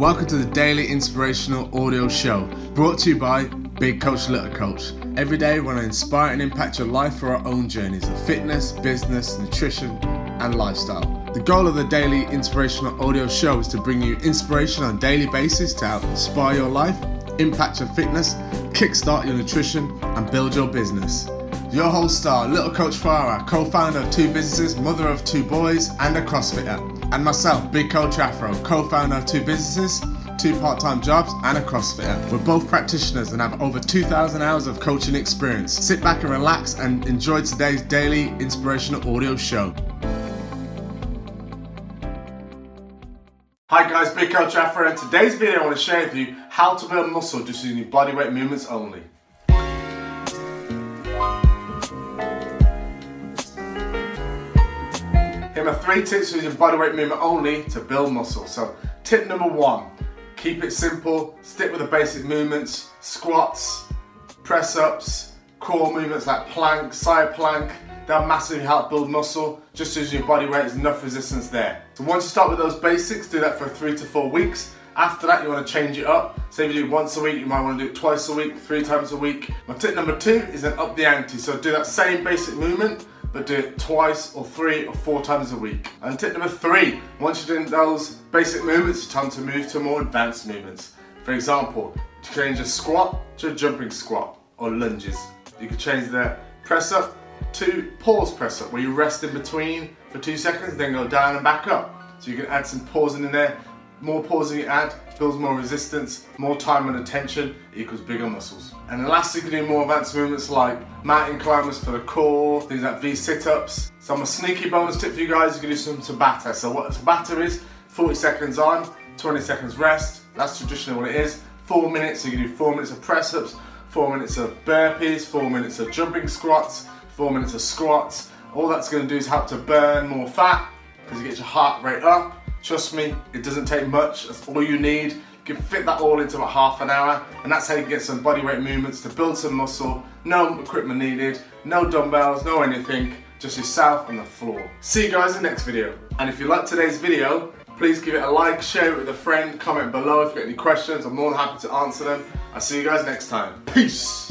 Welcome to the Daily Inspirational Audio Show, brought to you by Big Coach Little Coach. Every day, we want to inspire and impact your life for our own journeys of fitness, business, nutrition, and lifestyle. The goal of the Daily Inspirational Audio Show is to bring you inspiration on a daily basis to help inspire your life, impact your fitness, kickstart your nutrition, and build your business. Your host star, Little Coach Farah, co-founder of two businesses, mother of two boys, and a CrossFitter and myself, Big Coach Afro, co founder of two businesses, two part time jobs, and a CrossFitter. We're both practitioners and have over 2,000 hours of coaching experience. Sit back and relax and enjoy today's daily inspirational audio show. Hi guys, Big Coach Afro, and today's video I want to share with you how to build muscle just using bodyweight movements only. My three tips for using bodyweight movement only to build muscle. So tip number one, keep it simple, stick with the basic movements, squats, press ups, core movements like plank, side plank, they'll massively help build muscle just as your body weight is enough resistance there. So once you start with those basics, do that for three to four weeks. After that, you want to change it up. So if you do once a week, you might want to do it twice a week, three times a week. My tip number two is then up the ante. So do that same basic movement, but do it twice or three or four times a week. And tip number three, once you're doing those basic movements, it's time to move to more advanced movements. For example, to change a squat to a jumping squat or lunges. You could change the press up to pause press up, where you rest in between for two seconds, then go down and back up. So you can add some pausing in there. More pausing you add, builds more resistance, more time and attention equals bigger muscles. And lastly, you can do more advanced movements like mountain climbers for the core, things like V sit-ups. So I'm a sneaky bonus tip for you guys, you can do some Tabata. So what Tabata is, 40 seconds on, 20 seconds rest. That's traditionally what it is. Four minutes, so you can do four minutes of press-ups, four minutes of burpees, four minutes of jumping squats, four minutes of squats. All that's gonna do is help to burn more fat, because you get your heart rate up, Trust me, it doesn't take much. That's all you need. You can fit that all into about half an hour and that's how you get some body weight movements to build some muscle. No equipment needed, no dumbbells, no anything. Just yourself on the floor. See you guys in the next video. And if you like today's video, please give it a like, share it with a friend, comment below if you've got any questions. I'm more than happy to answer them. I'll see you guys next time. Peace.